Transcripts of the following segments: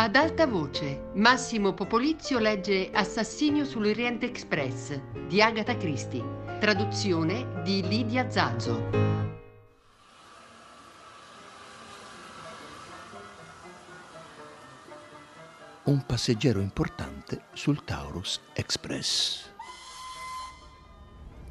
Ad alta voce, Massimo Popolizio legge Assassinio sull'Oriente Express di Agatha Christie, traduzione di Lidia Zazzo. Un passeggero importante sul Taurus Express.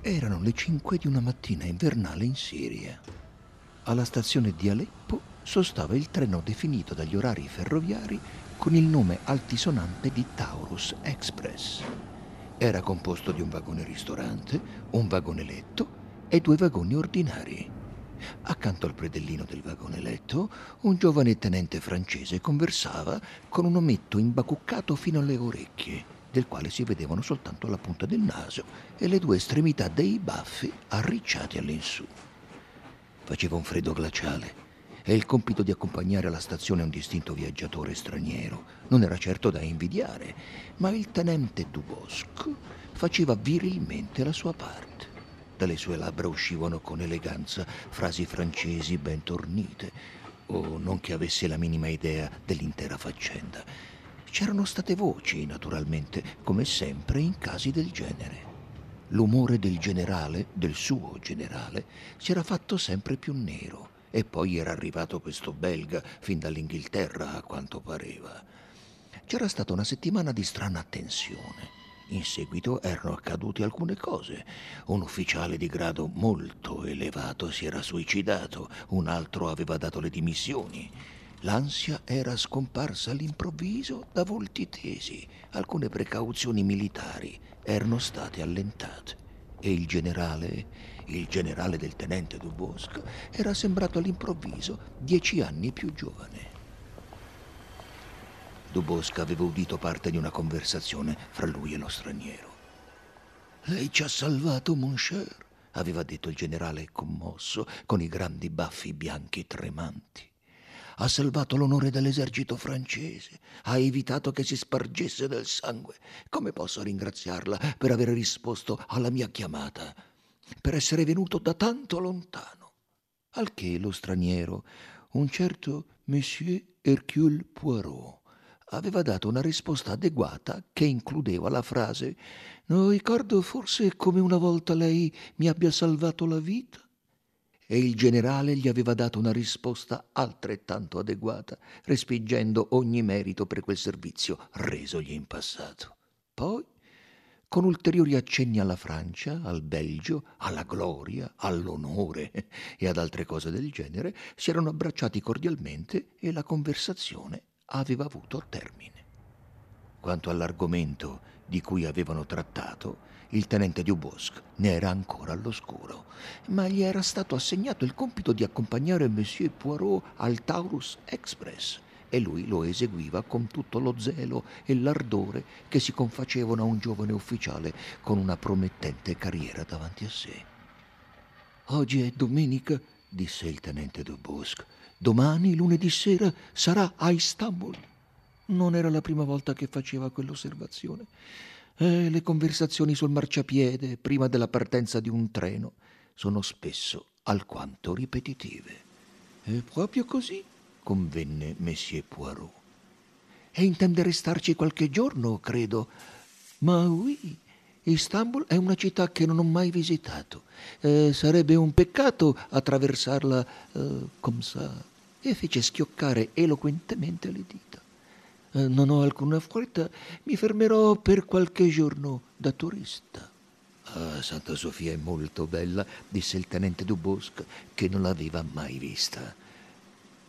Erano le 5 di una mattina invernale in Siria. Alla stazione di Aleppo sostava il treno definito dagli orari ferroviari con il nome altisonante di Taurus Express. Era composto di un vagone ristorante, un vagone letto e due vagoni ordinari. Accanto al predellino del vagone letto, un giovane tenente francese conversava con un ometto imbacuccato fino alle orecchie, del quale si vedevano soltanto la punta del naso e le due estremità dei baffi arricciati all'insù. Faceva un freddo glaciale e il compito di accompagnare alla stazione un distinto viaggiatore straniero non era certo da invidiare, ma il tenente Dubosc faceva virilmente la sua parte. Dalle sue labbra uscivano con eleganza frasi francesi ben tornite, o non che avesse la minima idea dell'intera faccenda. C'erano state voci, naturalmente, come sempre in casi del genere. L'umore del generale, del suo generale, si era fatto sempre più nero e poi era arrivato questo belga fin dall'Inghilterra, a quanto pareva. C'era stata una settimana di strana tensione. In seguito erano accadute alcune cose. Un ufficiale di grado molto elevato si era suicidato, un altro aveva dato le dimissioni. L'ansia era scomparsa all'improvviso da volti tesi. Alcune precauzioni militari erano state allentate e il generale il generale del tenente Dubosc era sembrato all'improvviso dieci anni più giovane. Dubosc aveva udito parte di una conversazione fra lui e lo straniero. Lei ci ha salvato, mon cher, aveva detto il generale commosso, con i grandi baffi bianchi tremanti. Ha salvato l'onore dell'esercito francese, ha evitato che si spargesse del sangue. Come posso ringraziarla per aver risposto alla mia chiamata? per essere venuto da tanto lontano. Al che lo straniero, un certo Monsieur Hercule Poirot, aveva dato una risposta adeguata che includeva la frase Non ricordo forse come una volta lei mi abbia salvato la vita? E il generale gli aveva dato una risposta altrettanto adeguata, respingendo ogni merito per quel servizio resogli in passato. Poi con ulteriori accenni alla Francia, al Belgio, alla gloria, all'onore e ad altre cose del genere, si erano abbracciati cordialmente e la conversazione aveva avuto termine. Quanto all'argomento di cui avevano trattato, il tenente Dubosc ne era ancora all'oscuro, ma gli era stato assegnato il compito di accompagnare Monsieur Poirot al Taurus Express e lui lo eseguiva con tutto lo zelo e l'ardore che si confacevano a un giovane ufficiale con una promettente carriera davanti a sé. Oggi è domenica, disse il tenente Dubosc. Domani, lunedì sera, sarà a Istanbul. Non era la prima volta che faceva quell'osservazione. Eh, le conversazioni sul marciapiede, prima della partenza di un treno, sono spesso alquanto ripetitive. È proprio così, convenne Monsieur Poirot. E intende restarci qualche giorno, credo. Ma oui, Istanbul è una città che non ho mai visitato. Eh, sarebbe un peccato attraversarla eh, come ça. E fece schioccare eloquentemente le dita. Eh, non ho alcuna fretta, mi fermerò per qualche giorno da turista. Ah, Santa Sofia è molto bella, disse il tenente Dubosc, che non l'aveva mai vista.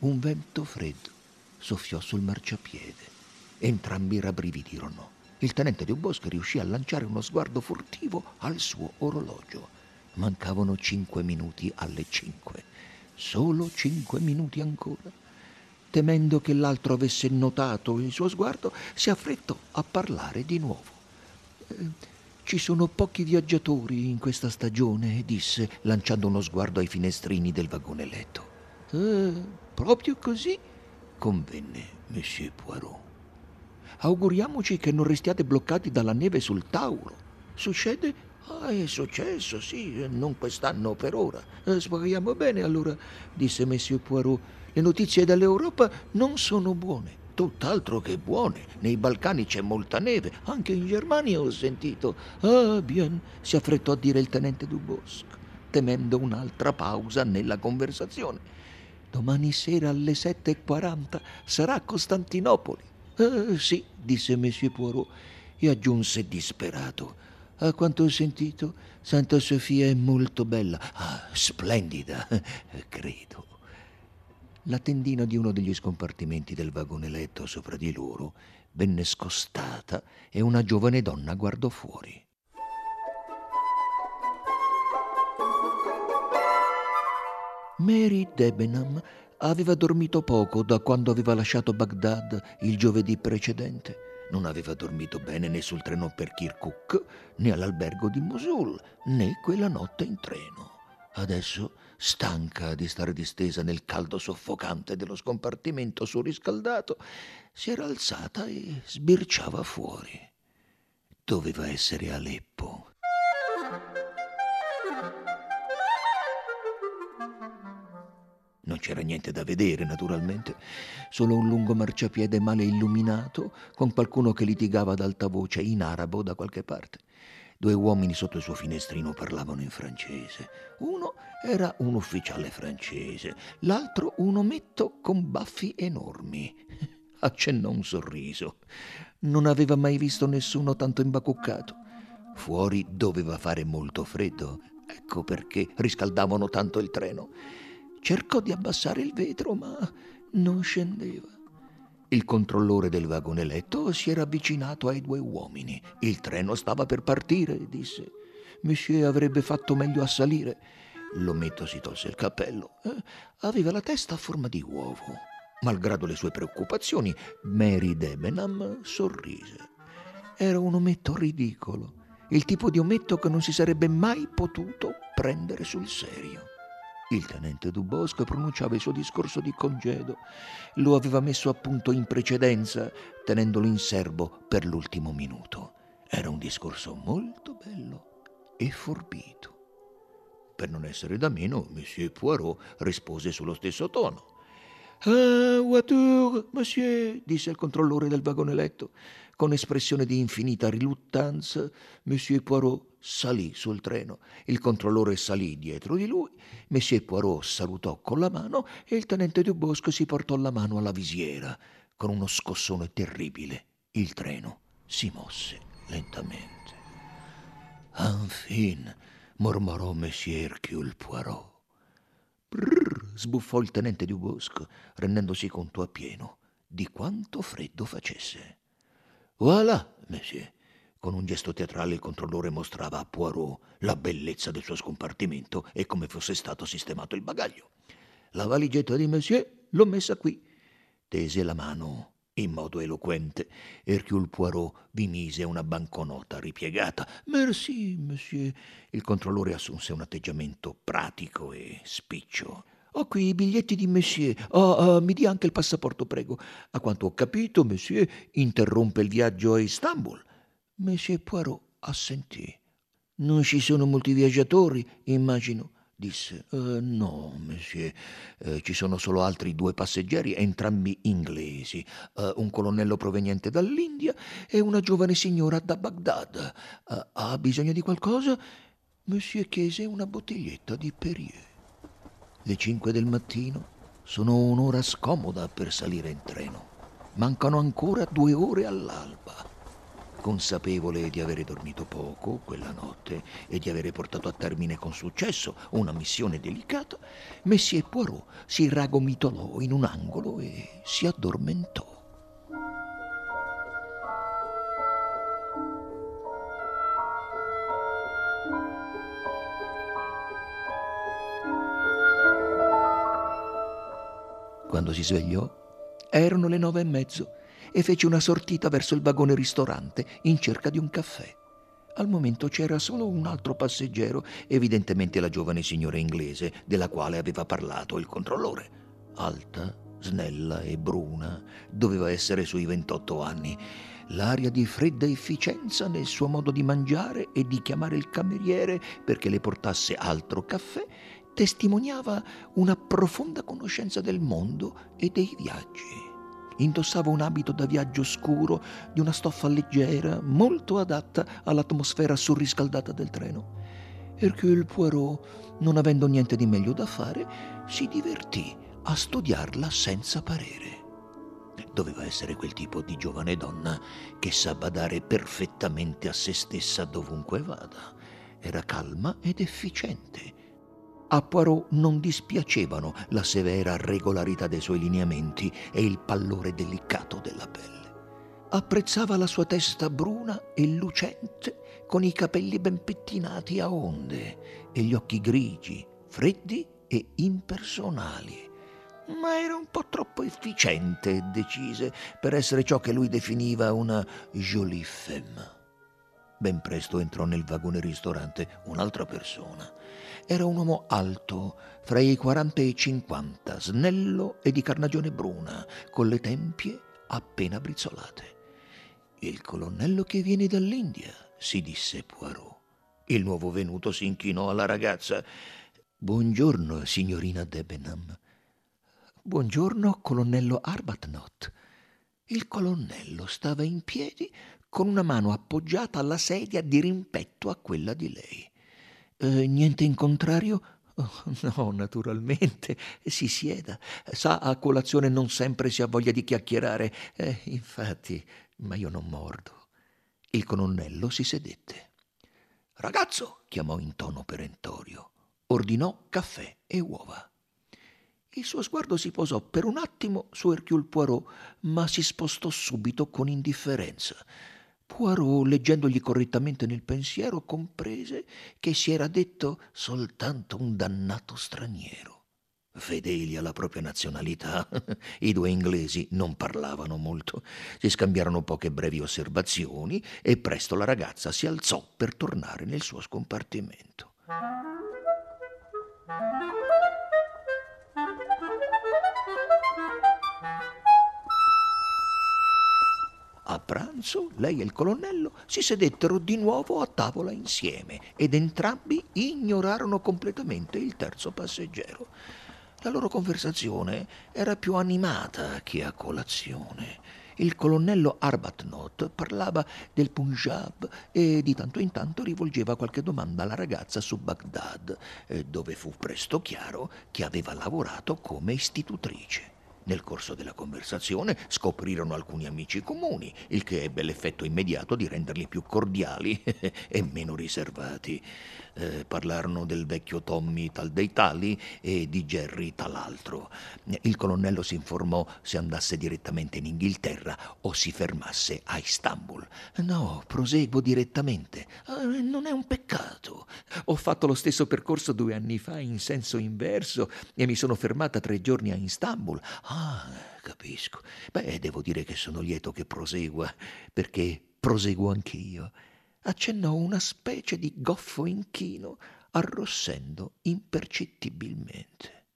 Un vento freddo soffiò sul marciapiede. Entrambi rabbrividirono. Il tenente di Bosco riuscì a lanciare uno sguardo furtivo al suo orologio. Mancavano cinque minuti alle cinque. Solo cinque minuti ancora. Temendo che l'altro avesse notato il suo sguardo, si affrettò a parlare di nuovo. Eh, ci sono pochi viaggiatori in questa stagione, disse, lanciando uno sguardo ai finestrini del vagone letto. Eh, Proprio così, convenne Monsieur Poirot. Auguriamoci che non restiate bloccati dalla neve sul Tauro. Succede? Ah, è successo, sì, non quest'anno per ora. Eh, speriamo bene allora, disse Monsieur Poirot. Le notizie dall'Europa non sono buone. tutt'altro che buone. Nei Balcani c'è molta neve, anche in Germania ho sentito. Ah, bien, si affrettò a dire il tenente Dubosc, temendo un'altra pausa nella conversazione. Domani sera alle 7.40 sarà a Costantinopoli. Ah, sì, disse Monsieur Poirot e aggiunse disperato. A quanto ho sentito, Santa Sofia è molto bella. Ah, splendida, credo. La tendina di uno degli scompartimenti del vagone letto sopra di loro venne scostata e una giovane donna guardò fuori. Mary Debenham aveva dormito poco da quando aveva lasciato Baghdad il giovedì precedente. Non aveva dormito bene né sul treno per Kirkuk, né all'albergo di Mosul, né quella notte in treno. Adesso stanca di stare distesa nel caldo soffocante dello scompartimento surriscaldato, si era alzata e sbirciava fuori. Doveva essere Aleppo. Non c'era niente da vedere, naturalmente, solo un lungo marciapiede male illuminato, con qualcuno che litigava ad alta voce in arabo da qualche parte. Due uomini sotto il suo finestrino parlavano in francese. Uno era un ufficiale francese, l'altro un ometto con baffi enormi. Accennò un sorriso. Non aveva mai visto nessuno tanto imbacuccato. Fuori doveva fare molto freddo. Ecco perché riscaldavano tanto il treno. Cercò di abbassare il vetro, ma non scendeva. Il controllore del vagone letto si era avvicinato ai due uomini. Il treno stava per partire, disse. Monsieur avrebbe fatto meglio a salire. L'ometto si tolse il cappello. Eh, aveva la testa a forma di uovo. Malgrado le sue preoccupazioni, Mary Debenham sorrise. Era un ometto ridicolo, il tipo di ometto che non si sarebbe mai potuto prendere sul serio. Il tenente Dubosco pronunciava il suo discorso di congedo. Lo aveva messo a punto in precedenza, tenendolo in serbo per l'ultimo minuto. Era un discorso molto bello e forbito. Per non essere da meno, Monsieur Poirot rispose sullo stesso tono. Ah, voiture, monsieur, disse il controllore del vagone letto. Con espressione di infinita riluttanza, Monsieur Poirot salì sul treno. Il controllore salì dietro di lui. Monsieur Poirot salutò con la mano e il tenente Dubosco si portò la mano alla visiera. Con uno scossone terribile, il treno si mosse lentamente. Enfin, mormorò Monsieur Hercule Poirot. Brrr, sbuffò il tenente Dubosco, rendendosi conto appieno di quanto freddo facesse. Voilà, monsieur. Con un gesto teatrale il controllore mostrava a Poirot la bellezza del suo scompartimento e come fosse stato sistemato il bagaglio. La valigetta di monsieur l'ho messa qui. Tese la mano in modo eloquente. Hercule Poirot vi mise una banconota ripiegata. Merci, monsieur. Il controllore assunse un atteggiamento pratico e spiccio. Ho qui i biglietti di monsieur. Oh, oh, mi dia anche il passaporto, prego. A quanto ho capito, monsieur interrompe il viaggio a Istanbul. Monsieur Poirot assentì. Non ci sono molti viaggiatori, immagino, disse. Uh, no, monsieur, uh, ci sono solo altri due passeggeri, entrambi inglesi, uh, un colonnello proveniente dall'India e una giovane signora da Baghdad. ha bisogno di qualcosa? Monsieur chiese una bottiglietta di Perrier. Le cinque del mattino sono un'ora scomoda per salire in treno. Mancano ancora due ore all'alba. Consapevole di avere dormito poco quella notte e di avere portato a termine con successo una missione delicata, Messie Poirot si ragomitolò in un angolo e si addormentò. Quando si svegliò, erano le nove e mezzo e fece una sortita verso il vagone ristorante in cerca di un caffè. Al momento c'era solo un altro passeggero, evidentemente la giovane signora inglese della quale aveva parlato il controllore. Alta, snella e bruna, doveva essere sui 28 anni. L'aria di fredda efficienza nel suo modo di mangiare e di chiamare il cameriere perché le portasse altro caffè testimoniava una profonda conoscenza del mondo e dei viaggi. Indossava un abito da viaggio scuro di una stoffa leggera, molto adatta all'atmosfera surriscaldata del treno. Hercule Poirot, non avendo niente di meglio da fare, si divertì a studiarla senza parere. Doveva essere quel tipo di giovane donna che sa badare perfettamente a se stessa dovunque vada. Era calma ed efficiente. A Poirot non dispiacevano la severa regolarità dei suoi lineamenti e il pallore delicato della pelle. Apprezzava la sua testa bruna e lucente, con i capelli ben pettinati a onde e gli occhi grigi, freddi e impersonali ma era un po' troppo efficiente e decise per essere ciò che lui definiva una jolie femme. Ben presto entrò nel vagone ristorante un'altra persona. Era un uomo alto, fra i 40 e i 50, snello e di carnagione bruna, con le tempie appena brizzolate. Il colonnello che viene dall'India, si disse Poirot. Il nuovo venuto si inchinò alla ragazza. Buongiorno, signorina Debenham. Buongiorno, colonnello Arbuthnot. Il colonnello stava in piedi con una mano appoggiata alla sedia di rimpetto a quella di lei. Eh, niente in contrario? Oh, no, naturalmente, si sieda. Sa, a colazione non sempre si ha voglia di chiacchierare. Eh, infatti, ma io non mordo. Il colonnello si sedette. Ragazzo, chiamò in tono perentorio. Ordinò caffè e uova. Il suo sguardo si posò per un attimo su Hercule Poirot, ma si spostò subito con indifferenza. Poirot, leggendogli correttamente nel pensiero, comprese che si era detto soltanto un dannato straniero. Fedeli alla propria nazionalità, i due inglesi non parlavano molto, si scambiarono poche brevi osservazioni e presto la ragazza si alzò per tornare nel suo scompartimento. A pranzo lei e il colonnello si sedettero di nuovo a tavola insieme ed entrambi ignorarono completamente il terzo passeggero. La loro conversazione era più animata che a colazione. Il colonnello Arbuthnot parlava del Punjab e di tanto in tanto rivolgeva qualche domanda alla ragazza su Baghdad, eh, dove fu presto chiaro che aveva lavorato come istitutrice. Nel corso della conversazione scoprirono alcuni amici comuni, il che ebbe l'effetto immediato di renderli più cordiali e meno riservati. Eh, parlarono del vecchio Tommy tal dei tali e di Jerry tal altro. Il colonnello si informò se andasse direttamente in Inghilterra o si fermasse a Istanbul. No, proseguo direttamente. Eh, non è un peccato. Ho fatto lo stesso percorso due anni fa in senso inverso e mi sono fermata tre giorni a Istanbul. Ah, capisco. Beh, devo dire che sono lieto che prosegua, perché proseguo anch'io. Accennò una specie di goffo inchino, arrossendo impercettibilmente.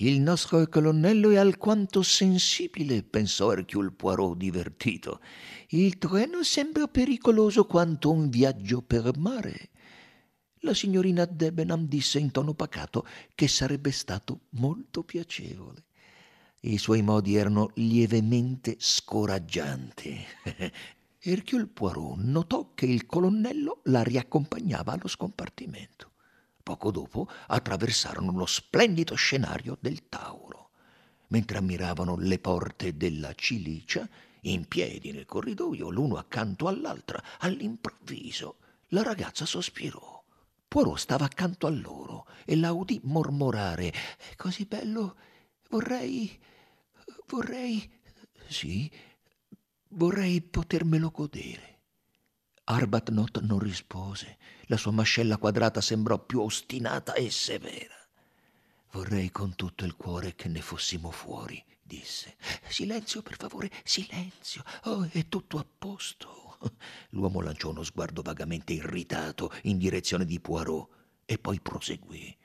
Il nostro colonnello è alquanto sensibile, pensò Hercule Poirot divertito. Il treno sembra pericoloso quanto un viaggio per mare. La signorina Debenham disse in tono pacato che sarebbe stato molto piacevole. I suoi modi erano lievemente scoraggianti. Hercule Poirot notò che il colonnello la riaccompagnava allo scompartimento. Poco dopo attraversarono lo splendido scenario del Tauro. Mentre ammiravano le porte della Cilicia, in piedi nel corridoio, l'uno accanto all'altra, all'improvviso la ragazza sospirò. Poirot stava accanto a loro e la udì mormorare: È così bello Vorrei. Vorrei. sì, vorrei potermelo godere. Arbuthnot non rispose. La sua mascella quadrata sembrò più ostinata e severa. Vorrei con tutto il cuore che ne fossimo fuori, disse. Silenzio, per favore, silenzio. Oh, è tutto a posto. L'uomo lanciò uno sguardo vagamente irritato in direzione di Poirot e poi proseguì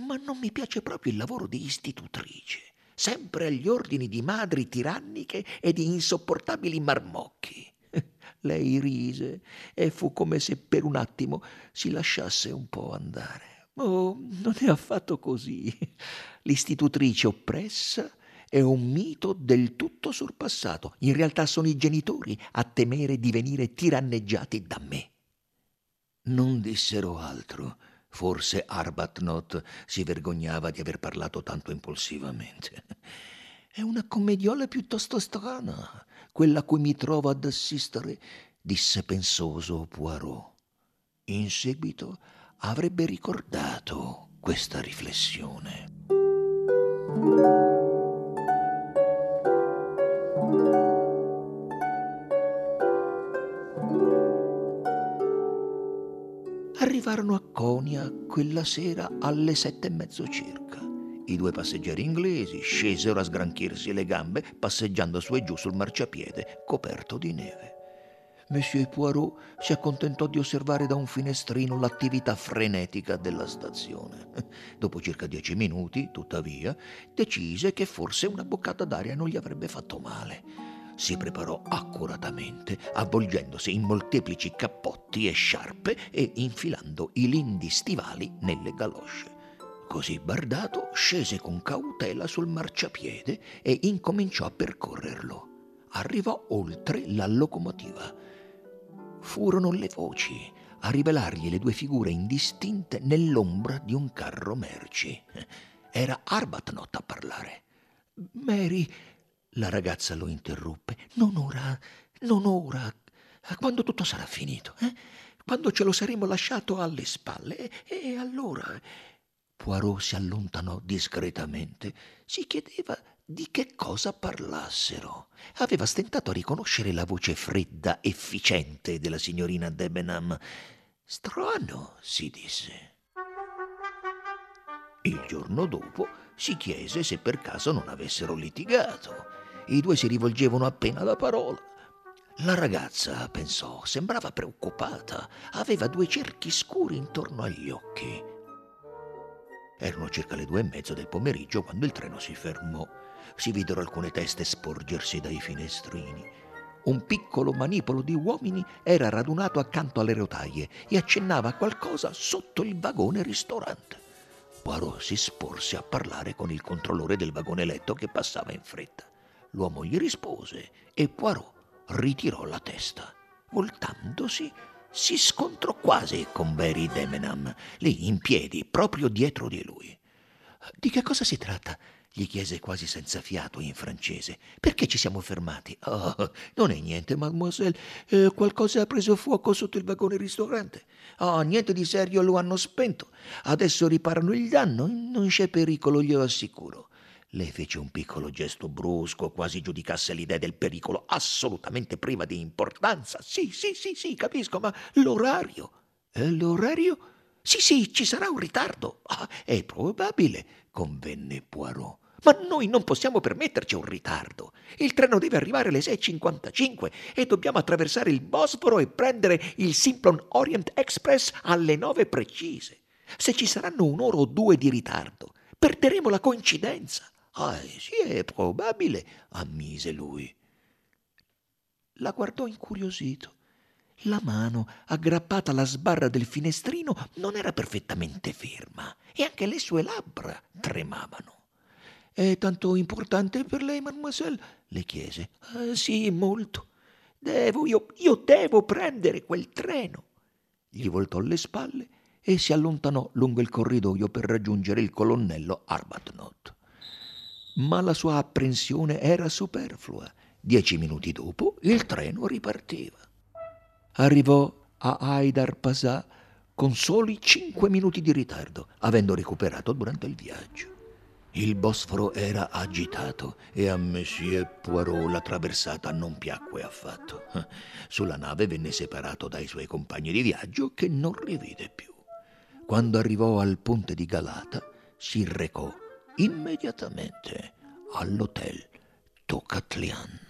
ma non mi piace proprio il lavoro di istitutrice, sempre agli ordini di madri tiranniche e di insopportabili marmocchi. Lei rise e fu come se per un attimo si lasciasse un po' andare. Oh, non è affatto così. L'istitutrice oppressa È un mito del tutto sorpassato. In realtà sono i genitori a temere di venire tiranneggiati da me. Non dissero altro. Forse Arbuthnot si vergognava di aver parlato tanto impulsivamente. È una commediola piuttosto strana, quella a cui mi trovo ad assistere, disse pensoso Poirot. In seguito avrebbe ricordato questa riflessione. Arrivarono a Conia quella sera alle sette e mezzo circa. I due passeggeri inglesi scesero a sgranchirsi le gambe passeggiando su e giù sul marciapiede coperto di neve. Monsieur Poirot si accontentò di osservare da un finestrino l'attività frenetica della stazione. Dopo circa dieci minuti, tuttavia, decise che forse una boccata d'aria non gli avrebbe fatto male. Si preparò accuratamente, avvolgendosi in molteplici cappotti e sciarpe e infilando i lindi stivali nelle galosce. Così bardato, scese con cautela sul marciapiede e incominciò a percorrerlo. Arrivò oltre la locomotiva furono le voci a rivelargli le due figure indistinte nell'ombra di un carro merci. Era Arbuthnot a parlare. Mary, la ragazza lo interruppe, non ora, non ora, quando tutto sarà finito, eh? quando ce lo saremo lasciato alle spalle. E, e allora... Poirot si allontanò discretamente. Si chiedeva di che cosa parlassero. Aveva stentato a riconoscere la voce fredda, efficiente della signorina Debenham. Strano, si disse. Il giorno dopo si chiese se per caso non avessero litigato. I due si rivolgevano appena la parola. La ragazza, pensò, sembrava preoccupata. Aveva due cerchi scuri intorno agli occhi. Erano circa le due e mezzo del pomeriggio quando il treno si fermò si videro alcune teste sporgersi dai finestrini. Un piccolo manipolo di uomini era radunato accanto alle rotaie e accennava qualcosa sotto il vagone ristorante. Poirot si sporse a parlare con il controllore del vagone letto che passava in fretta. L'uomo gli rispose e Poirot ritirò la testa. Voltandosi, si scontrò quasi con Barry Demenham, lì in piedi, proprio dietro di lui. Di che cosa si tratta? gli chiese quasi senza fiato in francese. Perché ci siamo fermati? Oh, non è niente, mademoiselle. Eh, qualcosa ha preso fuoco sotto il vagone ristorante. Oh, niente di serio, lo hanno spento. Adesso riparano il danno. Non c'è pericolo, glielo assicuro. Lei fece un piccolo gesto brusco, quasi giudicasse l'idea del pericolo assolutamente priva di importanza. Sì, sì, sì, sì, capisco, ma l'orario? Eh, l'orario? Sì, sì, ci sarà un ritardo. Ah, è probabile, convenne Poirot. Ma noi non possiamo permetterci un ritardo. Il treno deve arrivare alle 6.55 e dobbiamo attraversare il Bosforo e prendere il Simplon Orient Express alle 9 precise. Se ci saranno un'ora o due di ritardo, perderemo la coincidenza. Ah, sì, è probabile, ammise lui. La guardò incuriosito. La mano aggrappata alla sbarra del finestrino non era perfettamente ferma e anche le sue labbra tremavano. È tanto importante per lei, mademoiselle? le chiese. Ah, sì, molto. Devo, io, io devo prendere quel treno. Gli voltò le spalle e si allontanò lungo il corridoio per raggiungere il colonnello Arbuthnot. Ma la sua apprensione era superflua. Dieci minuti dopo il treno ripartiva. Arrivò a Haidar Pasà con soli cinque minuti di ritardo, avendo recuperato durante il viaggio. Il Bosforo era agitato e a Monsieur Poirot la traversata non piacque affatto. Sulla nave venne separato dai suoi compagni di viaggio che non rivide più. Quando arrivò al ponte di Galata, si recò immediatamente all'hotel Tocatlian.